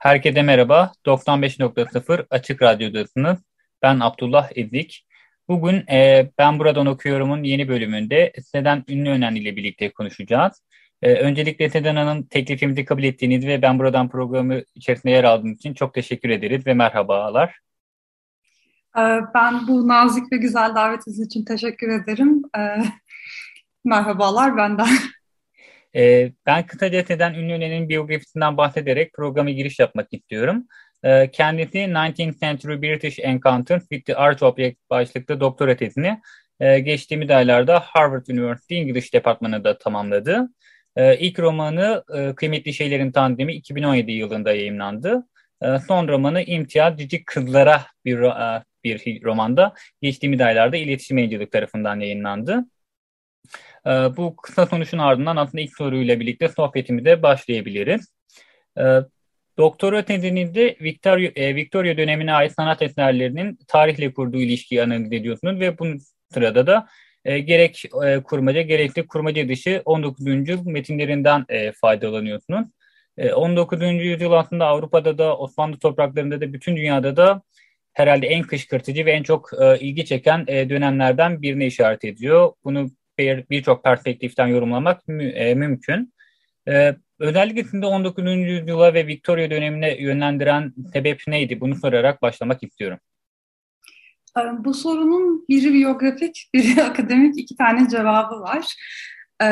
Herkese merhaba. 95.0 Açık Radyo'dasınız. Ben Abdullah Ezik. Bugün e, Ben Buradan Okuyorum'un yeni bölümünde Sedan Ünlü Önen ile birlikte konuşacağız. E, öncelikle Sedan Hanım teklifimizi kabul ettiğiniz ve Ben Buradan programı içerisinde yer aldığınız için çok teşekkür ederiz ve merhabalar. E, ben bu nazik ve güzel davetiniz için teşekkür ederim. E, merhabalar benden. E, ben kısaca Sedan Ünlü'nün biyografisinden bahsederek programa giriş yapmak istiyorum. E, kendisi 19th Century British Encounters with the Art Object başlıklı doktora tezini e, geçtiğimiz aylarda Harvard University İngiliz Departmanı'nda tamamladı. E, ilk romanı e, Kıymetli Şeylerin Tandemi 2017 yılında yayınlandı. E, son romanı İmtiyaz Cici Kızlara bir, e, bir romanda geçtiğimiz aylarda iletişim yayıncılık tarafından yayınlandı. E, bu kısa sonuçun ardından aslında ilk soruyla birlikte sohbetimize başlayabiliriz. E, doktora tezinizi Victoria, e, Victoria dönemine ait sanat eserlerinin tarihle kurduğu ilişkiyi analiz ediyorsunuz ve bunun sırada da e, gerek e, kurmaca gerekli kurmaca dışı 19. metinlerinden faydalanıyorsunuz. E, 19. yüzyıl aslında Avrupa'da da Osmanlı topraklarında da bütün dünyada da herhalde en kışkırtıcı ve en çok ilgi çeken dönemlerden birine işaret ediyor. Bunu birçok bir perspektiften yorumlamak mü, e, mümkün. E, özellikle sizi 19. yüzyıla ve Victoria dönemine yönlendiren sebep neydi? Bunu sorarak başlamak istiyorum. E, bu sorunun biri biyografik, biri akademik iki tane cevabı var. E,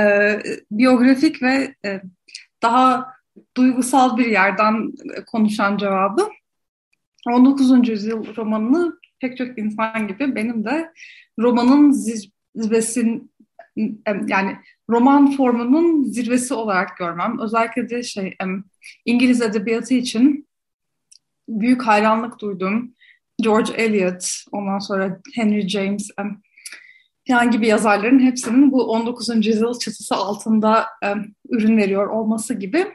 biyografik ve e, daha duygusal bir yerden konuşan cevabı. 19. yüzyıl romanını pek çok insan gibi benim de romanın zirvesin yani roman formunun zirvesi olarak görmem. Özellikle de şey İngiliz edebiyatı için büyük hayranlık duydum. George Eliot, ondan sonra Henry James falan gibi yazarların hepsinin bu 19. yüzyıl çatısı altında ürün veriyor olması gibi.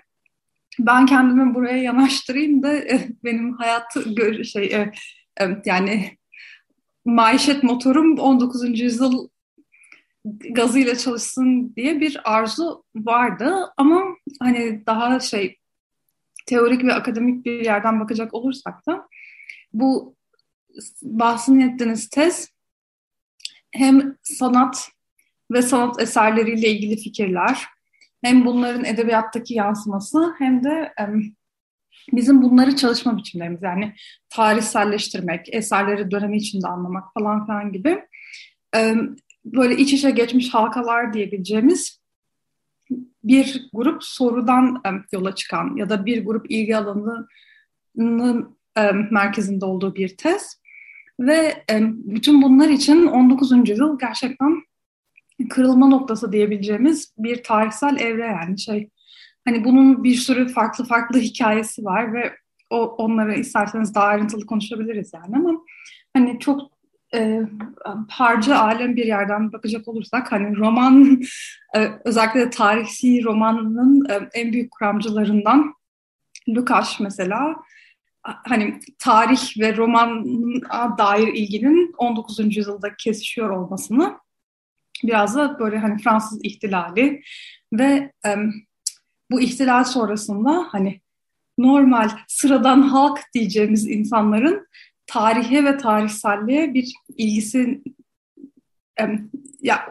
Ben kendimi buraya yanaştırayım da benim hayatı şey yani maişet motorum 19. yüzyıl gazıyla çalışsın diye bir arzu vardı. Ama hani daha şey teorik ve akademik bir yerden bakacak olursak da bu bahsini ettiğiniz tez hem sanat ve sanat eserleriyle ilgili fikirler hem bunların edebiyattaki yansıması hem de bizim bunları çalışma biçimlerimiz yani tarihselleştirmek, eserleri dönemi içinde anlamak falan filan gibi böyle iç içe geçmiş halkalar diyebileceğimiz bir grup sorudan yola çıkan ya da bir grup ilgi alanının merkezinde olduğu bir tez. Ve bütün bunlar için 19. yüzyıl gerçekten kırılma noktası diyebileceğimiz bir tarihsel evre yani şey. Hani bunun bir sürü farklı farklı hikayesi var ve o, onları isterseniz daha ayrıntılı konuşabiliriz yani ama hani çok e, harcı alem bir yerden bakacak olursak hani roman e, özellikle tarihi romanın e, en büyük kuramcılarından Lukács mesela hani tarih ve romana dair ilginin 19. yüzyılda kesişiyor olmasını biraz da böyle hani Fransız ihtilali ve e, bu ihtilal sonrasında hani normal sıradan halk diyeceğimiz insanların tarihe ve tarihselliğe bir ilgisi ya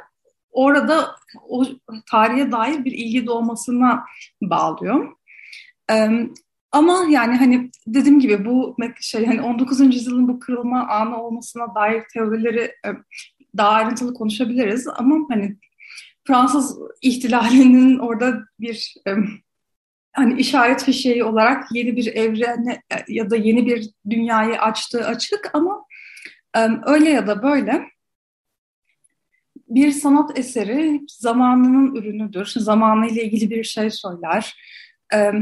orada o tarihe dair bir ilgi doğmasına bağlıyor. Ama yani hani dediğim gibi bu şey hani 19. yüzyılın bu kırılma anı olmasına dair teorileri daha ayrıntılı konuşabiliriz ama hani Fransız ihtilalinin orada bir hani işaret fişeği olarak yeni bir evrene ya da yeni bir dünyayı açtığı açık ama öyle ya da böyle bir sanat eseri zamanının ürünüdür. Zamanıyla ilgili bir şey söyler. E,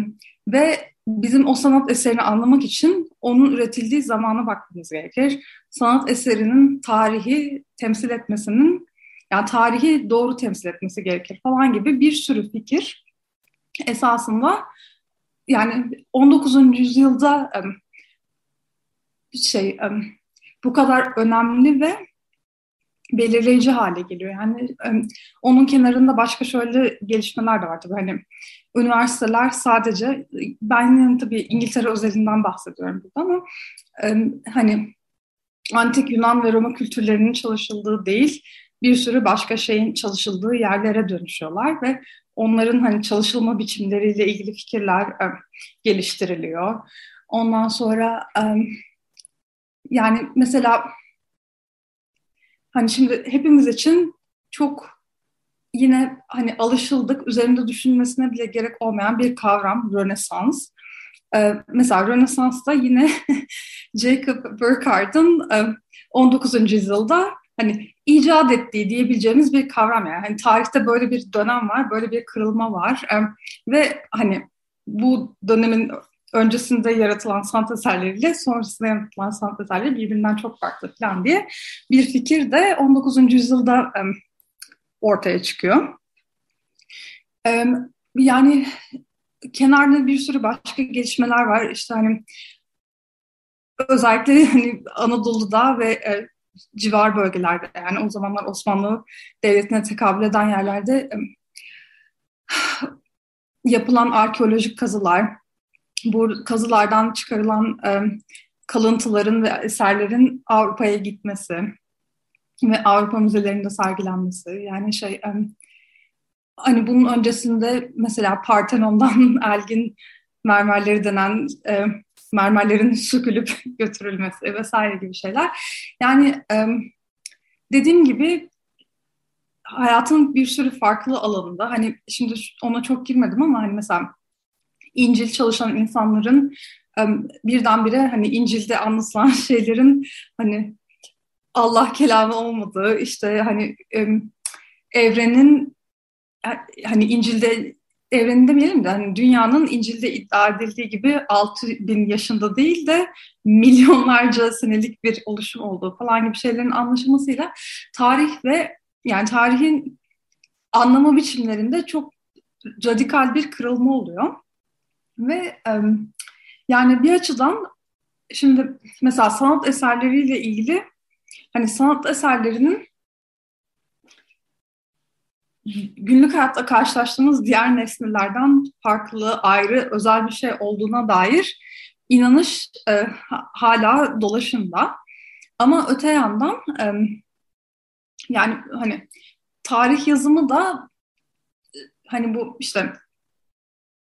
ve bizim o sanat eserini anlamak için onun üretildiği zamana bakmamız gerekir. Sanat eserinin tarihi temsil etmesinin, yani tarihi doğru temsil etmesi gerekir falan gibi bir sürü fikir esasında yani 19. yüzyılda şey bu kadar önemli ve belirleyici hale geliyor. Yani onun kenarında başka şöyle gelişmeler de var tabii. Hani üniversiteler sadece ben tabii İngiltere özelinden bahsediyorum burada ama hani antik Yunan ve Roma kültürlerinin çalışıldığı değil bir sürü başka şeyin çalışıldığı yerlere dönüşüyorlar ve onların hani çalışılma biçimleriyle ilgili fikirler e, geliştiriliyor. Ondan sonra e, yani mesela hani şimdi hepimiz için çok yine hani alışıldık, üzerinde düşünmesine bile gerek olmayan bir kavram Rönesans. Ee, mesela Rönesans'ta yine Jacob Burckhardt'ın e, 19. yüzyılda hani icat ettiği diyebileceğimiz bir kavram yani. Hani tarihte böyle bir dönem var, böyle bir kırılma var ve hani bu dönemin öncesinde yaratılan sanat eserleriyle sonrasında yaratılan sanat eserleri birbirinden çok farklı falan diye bir fikir de 19. yüzyılda ortaya çıkıyor. Yani kenarda bir sürü başka gelişmeler var. İşte hani özellikle hani Anadolu'da ve e, civar bölgelerde yani o zamanlar Osmanlı Devleti'ne tekabül eden yerlerde yapılan arkeolojik kazılar, bu kazılardan çıkarılan kalıntıların ve eserlerin Avrupa'ya gitmesi ve Avrupa müzelerinde sergilenmesi. Yani şey hani bunun öncesinde mesela Partenon'dan Elgin mermerleri denen mermerlerin sökülüp götürülmesi vesaire gibi şeyler. Yani e, dediğim gibi hayatın bir sürü farklı alanında hani şimdi ona çok girmedim ama hani mesela İncil çalışan insanların birdenbire hani İncil'de anlatılan şeylerin hani Allah kelamı olmadığı işte hani evrenin hani İncil'de evrenin demeyelim de hani dünyanın İncil'de iddia edildiği gibi 6000 yaşında değil de milyonlarca senelik bir oluşum olduğu falan gibi şeylerin anlaşılmasıyla tarih ve yani tarihin anlama biçimlerinde çok radikal bir kırılma oluyor. Ve yani bir açıdan şimdi mesela sanat eserleriyle ilgili hani sanat eserlerinin günlük hayatta karşılaştığımız diğer nesnelerden farklı, ayrı, özel bir şey olduğuna dair inanış e, hala dolaşımda. Ama öte yandan e, yani hani tarih yazımı da hani bu işte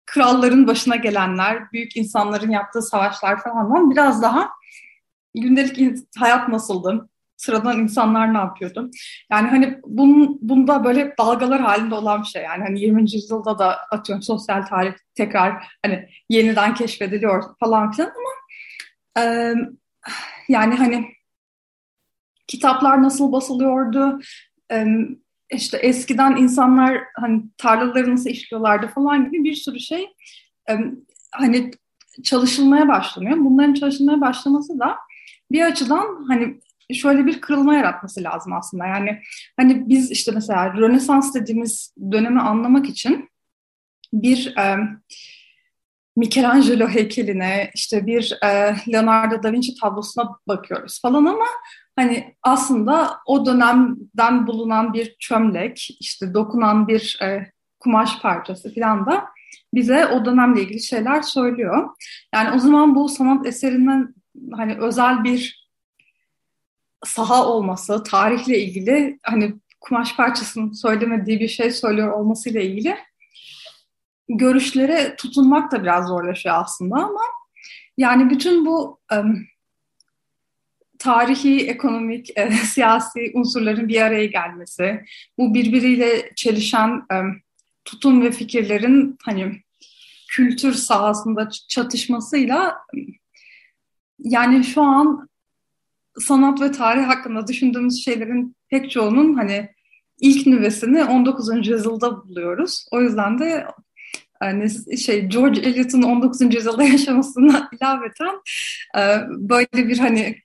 kralların başına gelenler, büyük insanların yaptığı savaşlar falan biraz daha gündelik hayat nasıldı, sıradan insanlar ne yapıyordu? Yani hani bunun, bunda böyle dalgalar halinde olan bir şey. Yani hani 20. yüzyılda da atıyorum sosyal tarih tekrar hani yeniden keşfediliyor falan filan ama e, yani hani kitaplar nasıl basılıyordu, e, işte eskiden insanlar hani tarlaları nasıl işliyorlardı falan gibi bir sürü şey e, hani çalışılmaya başlanıyor. Bunların çalışılmaya başlaması da bir açıdan hani şöyle bir kırılma yaratması lazım aslında. Yani hani biz işte mesela Rönesans dediğimiz dönemi anlamak için bir e, Michelangelo heykeline, işte bir e, Leonardo da Vinci tablosuna bakıyoruz falan ama hani aslında o dönemden bulunan bir çömlek, işte dokunan bir e, kumaş parçası falan da bize o dönemle ilgili şeyler söylüyor. Yani o zaman bu sanat eserinden hani özel bir saha olması, tarihle ilgili hani kumaş parçasının söylemediği bir şey söylüyor olmasıyla ilgili görüşlere tutunmak da biraz zorlaşıyor aslında ama yani bütün bu um, tarihi, ekonomik, e, siyasi unsurların bir araya gelmesi, bu birbiriyle çelişen e, tutum ve fikirlerin hani kültür sahasında çatışmasıyla yani şu an sanat ve tarih hakkında düşündüğümüz şeylerin pek çoğunun hani ilk nüvesini 19. yüzyılda buluyoruz. O yüzden de yani şey George Eliot'un 19. yüzyılda yaşamasına ilaveten e, böyle bir hani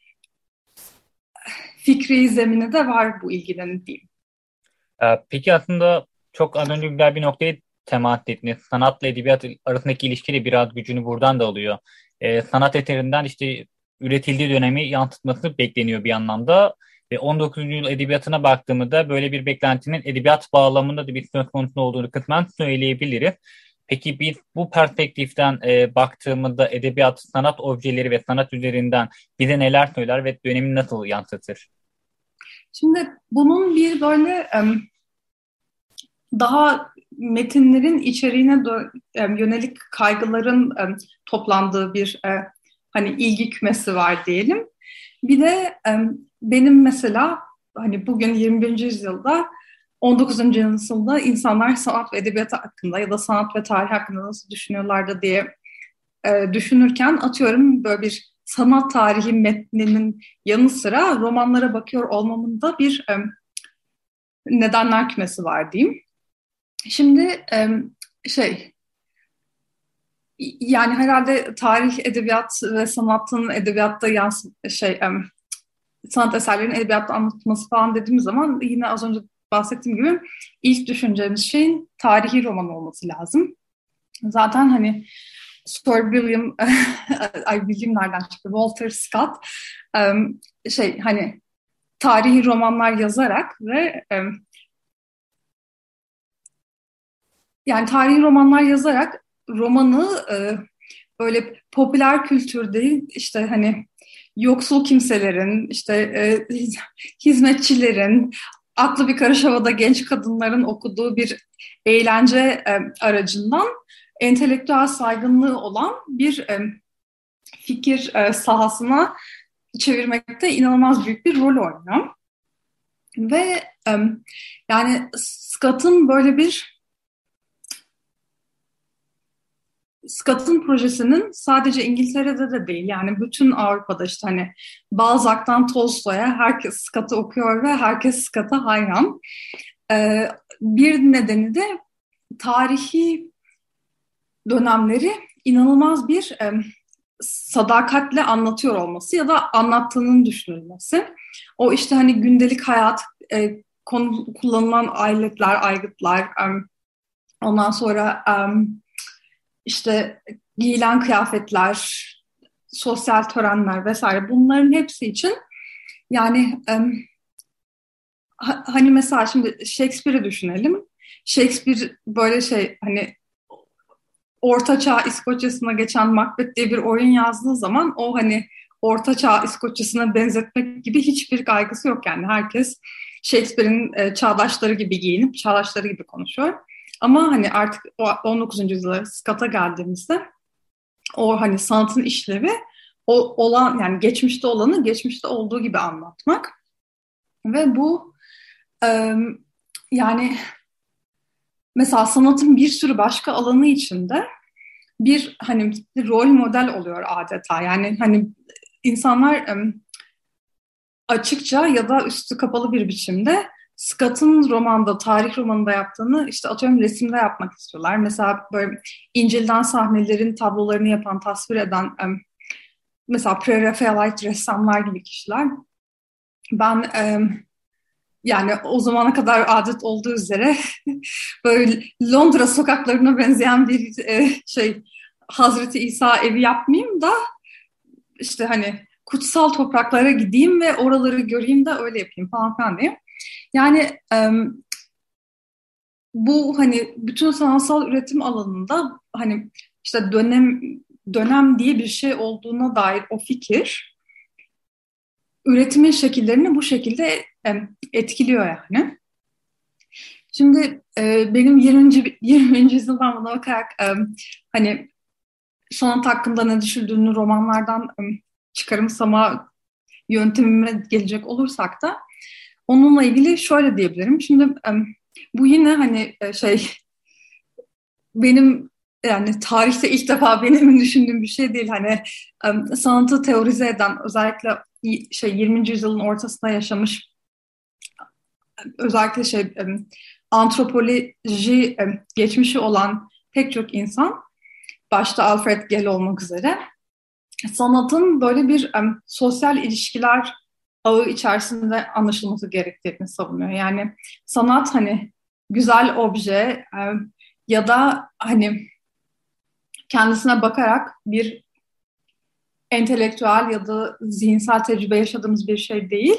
fikri zemini de var bu ilginin diyeyim. E, peki aslında çok az önce güzel bir noktayı temas ettiniz. Sanatla edebiyat arasındaki ilişki de biraz gücünü buradan da alıyor. Ee, sanat eserinden işte üretildiği dönemi yansıtması bekleniyor bir anlamda. Ve 19. yüzyıl edebiyatına baktığımda böyle bir beklentinin edebiyat bağlamında da bir söz konusu olduğunu kısmen söyleyebiliriz. Peki biz bu perspektiften e, baktığımızda edebiyat, sanat objeleri ve sanat üzerinden bize neler söyler ve dönemi nasıl yansıtır? Şimdi bunun bir böyle daha metinlerin içeriğine yönelik kaygıların toplandığı bir uh, hani ilgi kümesi var diyelim. Bir de benim mesela hani bugün 21. yüzyılda 19. yüzyılda insanlar sanat ve edebiyat hakkında ya da sanat ve tarih hakkında nasıl düşünüyorlardı diye e, düşünürken atıyorum böyle bir sanat tarihi metninin yanı sıra romanlara bakıyor olmamın da bir nedenler kümesi var diyeyim. Şimdi şey yani herhalde tarih, edebiyat ve sanatın edebiyatta yans şey sanat eserlerinin edebiyatta anlatılması falan dediğimiz zaman yine az önce bahsettiğim gibi ilk düşüneceğimiz şeyin tarihi roman olması lazım. Zaten hani Sir William, ay William nereden çıktı? Walter Scott şey hani tarihi romanlar yazarak ve yani tarihi romanlar yazarak romanı e, böyle popüler kültürde işte hani yoksul kimselerin, işte e, hizmetçilerin, aklı bir karış havada genç kadınların okuduğu bir eğlence e, aracından entelektüel saygınlığı olan bir e, fikir e, sahasına çevirmekte inanılmaz büyük bir rol oynuyor. Ve e, yani Scott'ın böyle bir Scott'ın projesinin sadece İngiltere'de de değil yani bütün Avrupa'da işte hani Balzac'tan Tolstoy'a herkes Scott'ı okuyor ve herkes Scott'a hayran. Ee, bir nedeni de tarihi dönemleri inanılmaz bir e, sadakatle anlatıyor olması ya da anlattığının düşünülmesi. O işte hani gündelik hayat, e, konu, kullanılan aletler, aygıtlar, e, ondan sonra e, işte giyilen kıyafetler, sosyal törenler vesaire bunların hepsi için yani hani mesela şimdi Shakespeare'i düşünelim. Shakespeare böyle şey hani Orta Çağ İskoçya'sına geçen Macbeth diye bir oyun yazdığı zaman o hani Orta Çağ İskoçya'sına benzetmek gibi hiçbir kaygısı yok yani. Herkes Shakespeare'in e, çağdaşları gibi giyinip çağdaşları gibi konuşuyor. Ama hani artık 19. yüzyılda Scott'a geldiğimizde o hani sanatın işlevi o olan yani geçmişte olanı geçmişte olduğu gibi anlatmak. Ve bu yani mesela sanatın bir sürü başka alanı içinde bir hani bir rol model oluyor adeta. Yani hani insanlar açıkça ya da üstü kapalı bir biçimde Scott'ın romanda, tarih romanında yaptığını işte atıyorum resimde yapmak istiyorlar. Mesela böyle İncil'den sahnelerin tablolarını yapan, tasvir eden mesela pre-Raphaelite ressamlar gibi kişiler. Ben yani o zamana kadar adet olduğu üzere böyle Londra sokaklarına benzeyen bir e, şey Hazreti İsa evi yapmayayım da işte hani kutsal topraklara gideyim ve oraları göreyim de öyle yapayım falan filan diyeyim. Yani bu hani bütün sanatsal üretim alanında hani işte dönem dönem diye bir şey olduğuna dair o fikir üretimin şekillerini bu şekilde etkiliyor yani. Şimdi e, benim 20. 20. yüzyıldan buna bakarak e, hani sanat hakkında ne düşündüğünü romanlardan e, çıkarımsama yöntemime gelecek olursak da Onunla ilgili şöyle diyebilirim. Şimdi bu yine hani e, şey benim yani tarihte ilk defa benim düşündüğüm bir şey değil. Hani sanatı teorize eden özellikle şey 20. yüzyılın ortasında yaşamış özellikle şey antropoloji geçmişi olan pek çok insan başta Alfred Gell olmak üzere sanatın böyle bir sosyal ilişkiler ağı içerisinde anlaşılması gerektiğini savunuyor. Yani sanat hani güzel obje ya da hani kendisine bakarak bir entelektüel ya da zihinsel tecrübe yaşadığımız bir şey değil.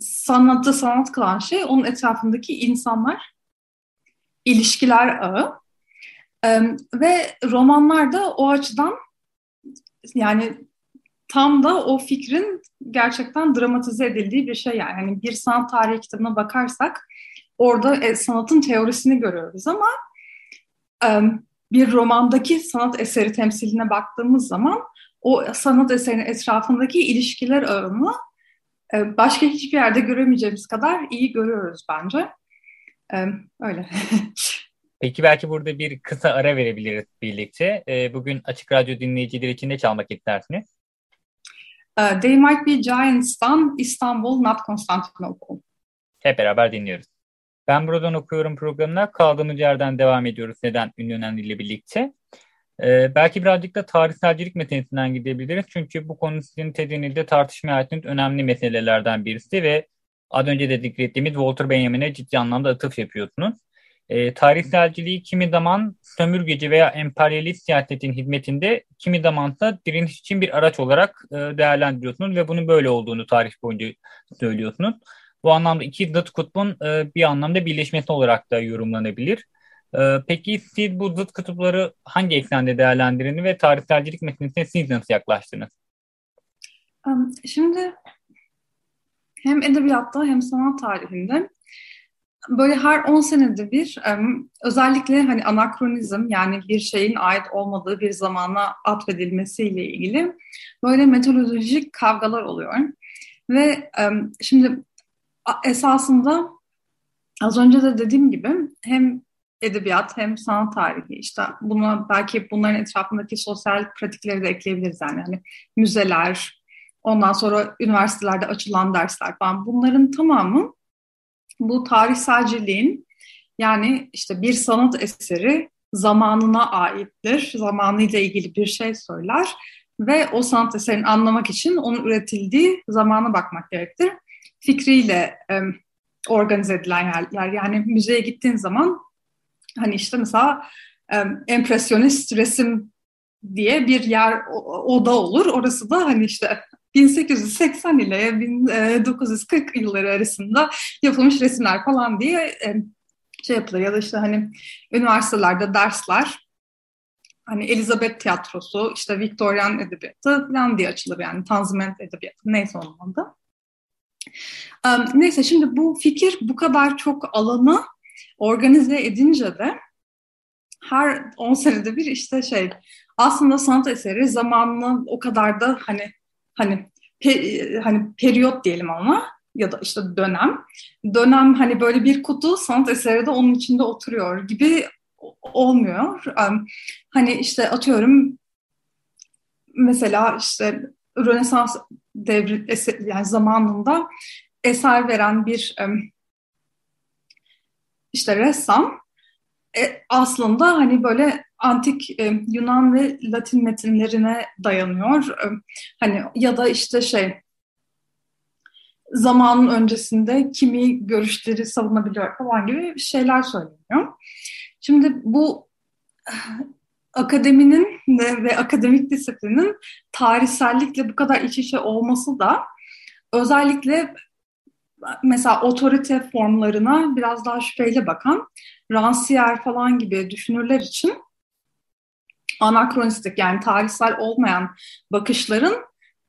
Sanatı sanat kılan şey onun etrafındaki insanlar, ilişkiler ağı. ve romanlar da o açıdan yani tam da o fikrin gerçekten dramatize edildiği bir şey yani. yani bir sanat tarihi kitabına bakarsak orada e, sanatın teorisini görüyoruz ama e, bir romandaki sanat eseri temsiline baktığımız zaman o sanat eserinin etrafındaki ilişkiler ağını e, başka hiçbir yerde göremeyeceğimiz kadar iyi görüyoruz bence. E, öyle. Peki belki burada bir kısa ara verebiliriz birlikte. E, bugün Açık Radyo dinleyicileri için ne çalmak istersiniz? Uh, They Might Be Giants'tan İstanbul Not Constantinople. Hep beraber dinliyoruz. Ben buradan okuyorum programına. Kaldığımız yerden devam ediyoruz. Neden ünlü önemliyle birlikte. Ee, belki birazcık da tarihselcilik meselesinden gidebiliriz. Çünkü bu konu sizin tedinizde tartışmaya ait önemli meselelerden birisi ve az önce de zikrettiğimiz Walter Benjamin'e ciddi anlamda atıf yapıyorsunuz. E, tarihselciliği kimi zaman sömürgeci veya emperyalist siyasetin hizmetinde, kimi zaman da direniş için bir araç olarak e, değerlendiriyorsunuz ve bunun böyle olduğunu tarih boyunca söylüyorsunuz. Bu anlamda iki zıt kutbun e, bir anlamda birleşmesi olarak da yorumlanabilir. E, peki siz bu zıt kutupları hangi eksende değerlendirini ve tarihselcilik meselesine siz nasıl yaklaştınız? Şimdi hem edebiyatta hem sanat tarihinde böyle her 10 senede bir özellikle hani anakronizm yani bir şeyin ait olmadığı bir zamana atfedilmesiyle ilgili böyle metodolojik kavgalar oluyor. Ve şimdi esasında az önce de dediğim gibi hem edebiyat hem sanat tarihi işte buna belki bunların etrafındaki sosyal pratikleri de ekleyebiliriz yani hani müzeler ondan sonra üniversitelerde açılan dersler falan bunların tamamı bu tarihselciliğin yani işte bir sanat eseri zamanına aittir, zamanıyla ilgili bir şey söyler ve o sanat eserini anlamak için onun üretildiği zamana bakmak gerektir. Fikriyle e, organize edilen yerler. Yani müzeye gittiğin zaman hani işte mesela e, empresyonist resim diye bir yer oda olur. Orası da hani işte 1880 ile 1940 yılları arasında yapılmış resimler falan diye e, şey yapılır ya da işte hani üniversitelerde dersler hani Elizabeth tiyatrosu, işte Victorian edebiyatı falan diye açılır yani Tanzimat edebiyatı neyse onun adı. Neyse şimdi bu fikir bu kadar çok alanı organize edince de her 10 senede bir işte şey aslında sanat eseri zamanını o kadar da hani hani pe, hani periyot diyelim ama ya da işte dönem. Dönem hani böyle bir kutu sanat eseri de onun içinde oturuyor gibi olmuyor. Hani işte atıyorum mesela işte Rönesans devri yani zamanında eser veren bir işte ressam e, aslında hani böyle antik e, Yunan ve Latin metinlerine dayanıyor. E, hani ya da işte şey zamanın öncesinde kimi görüşleri savunabiliyor falan gibi şeyler söyleniyor. Şimdi bu akademinin de ve akademik disiplinin tarihsellikle bu kadar iç içe olması da özellikle mesela otorite formlarına biraz daha şüpheyle bakan Rancière falan gibi düşünürler için anakronistik yani tarihsel olmayan bakışların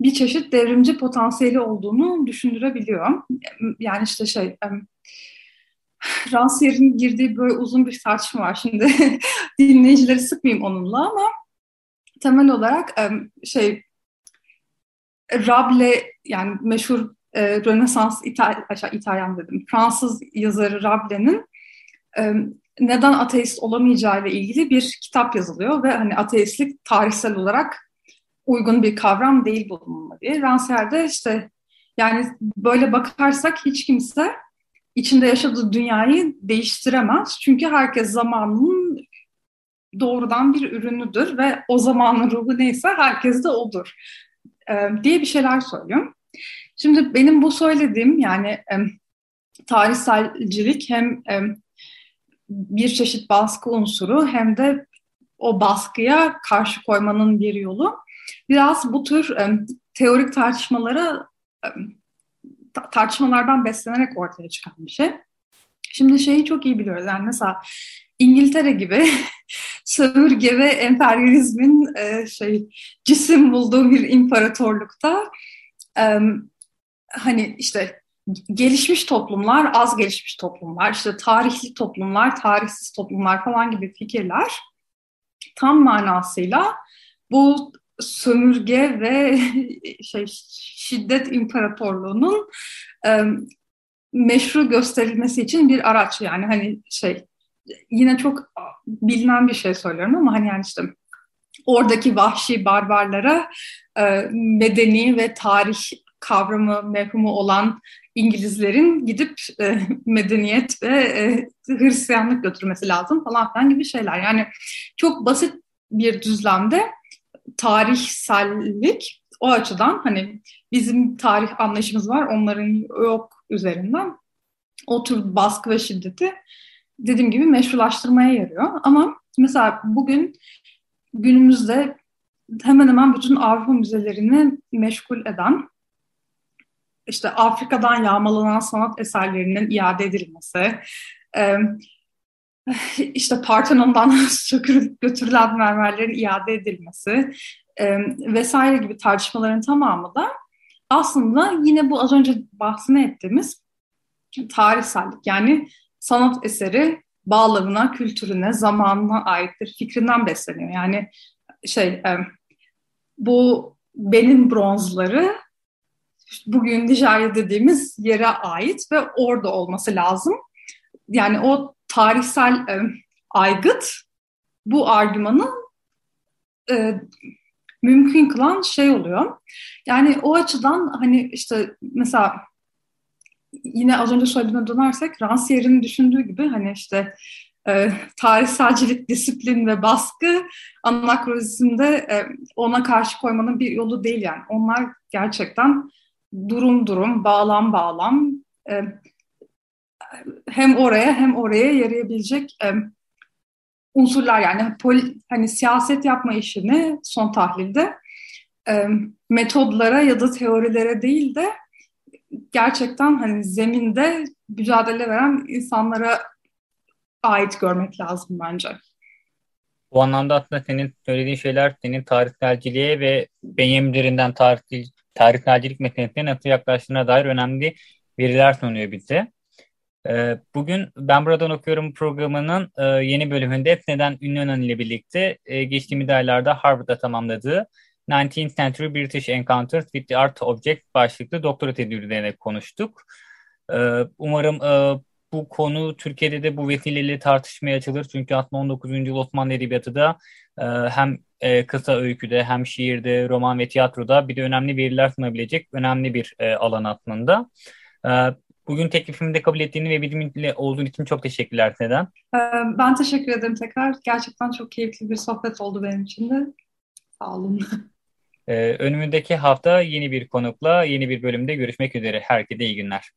bir çeşit devrimci potansiyeli olduğunu düşündürebiliyor. Yani işte şey Rancière'in girdiği böyle uzun bir tartışma var şimdi dinleyicileri sıkmayayım onunla ama temel olarak şey Rable yani meşhur e, Rönesans İtal İtalyan dedim Fransız yazarı Rabelaise'nin neden ateist olamayacağı ile ilgili bir kitap yazılıyor ve hani ateistlik tarihsel olarak uygun bir kavram değil bununla diye. Rancière'de işte yani böyle bakarsak hiç kimse içinde yaşadığı dünyayı değiştiremez. Çünkü herkes zamanının doğrudan bir ürünüdür ve o zamanın ruhu neyse herkes de odur e, diye bir şeyler söylüyor. Şimdi benim bu söylediğim yani e, tarihselcilik hem e, bir çeşit baskı unsuru hem de o baskıya karşı koymanın bir yolu. Biraz bu tür teorik tartışmalara tartışmalardan beslenerek ortaya çıkan bir şey. Şimdi şeyi çok iyi biliyoruz. Yani mesela İngiltere gibi sömürge ve emperyalizmin e, şey cisim bulduğu bir imparatorlukta e, hani işte gelişmiş toplumlar, az gelişmiş toplumlar, işte tarihli toplumlar, tarihsiz toplumlar falan gibi fikirler tam manasıyla bu sömürge ve şey şiddet imparatorluğunun e, meşru gösterilmesi için bir araç. Yani hani şey yine çok bilinen bir şey söylüyorum ama hani yani işte oradaki vahşi barbarlara e, medeni ve tarih kavramı mefhumu olan İngilizlerin gidip e, medeniyet ve e, Hristiyanlık götürmesi lazım falan filan gibi şeyler. Yani çok basit bir düzlemde tarihsellik o açıdan hani bizim tarih anlayışımız var onların yok üzerinden o tür baskı ve şiddeti dediğim gibi meşrulaştırmaya yarıyor. Ama mesela bugün günümüzde hemen hemen bütün Avrupa müzelerini meşgul eden işte Afrika'dan yağmalanan sanat eserlerinin iade edilmesi, işte Partenon'dan sökülüp götürülen mermerlerin iade edilmesi vesaire gibi tartışmaların tamamı da aslında yine bu az önce bahsini ettiğimiz tarihsellik yani sanat eseri bağlamına, kültürüne, zamanına aittir fikrinden besleniyor. Yani şey bu benim bronzları bugün Nijerya dediğimiz yere ait ve orada olması lazım. Yani o tarihsel e, aygıt bu argümanı e, mümkün kılan şey oluyor. Yani o açıdan hani işte mesela yine az önce söylediğime dönersek Rancière'in düşündüğü gibi hani işte e, tarihselcilik, disiplin ve baskı anakronizmde e, ona karşı koymanın bir yolu değil yani. Onlar gerçekten durum durum, bağlam bağlam e, hem oraya hem oraya yarayabilecek e, unsurlar yani poli, hani siyaset yapma işini son tahlilde e, metodlara ya da teorilere değil de gerçekten hani zeminde mücadele veren insanlara ait görmek lazım bence. Bu anlamda aslında senin söylediğin şeyler senin tarihselciliğe ve benyemlerinden tarih, tarihselcilik meselesine nasıl yaklaştığına dair önemli veriler sunuyor bize. Ee, bugün Ben Buradan Okuyorum programının e, yeni bölümünde Neden Ünlü ile birlikte e, geçtiğimiz aylarda Harvard'da tamamladığı 19th Century British Encounters with the Art Object başlıklı doktora tezi üzerine konuştuk. Ee, umarım e, bu konu Türkiye'de de bu vesileyle tartışmaya açılır. Çünkü aslında 19. yıl Osmanlı Edebiyatı da hem kısa öyküde hem şiirde, roman ve tiyatroda bir de önemli veriler sunabilecek önemli bir alan aslında. Bugün teklifimi de kabul ettiğini ve bizimle olduğun için çok teşekkürler Neden? Ee, ben teşekkür ederim tekrar. Gerçekten çok keyifli bir sohbet oldu benim için de. Sağ olun. Ee, önümüzdeki hafta yeni bir konukla, yeni bir bölümde görüşmek üzere. Herkese iyi günler.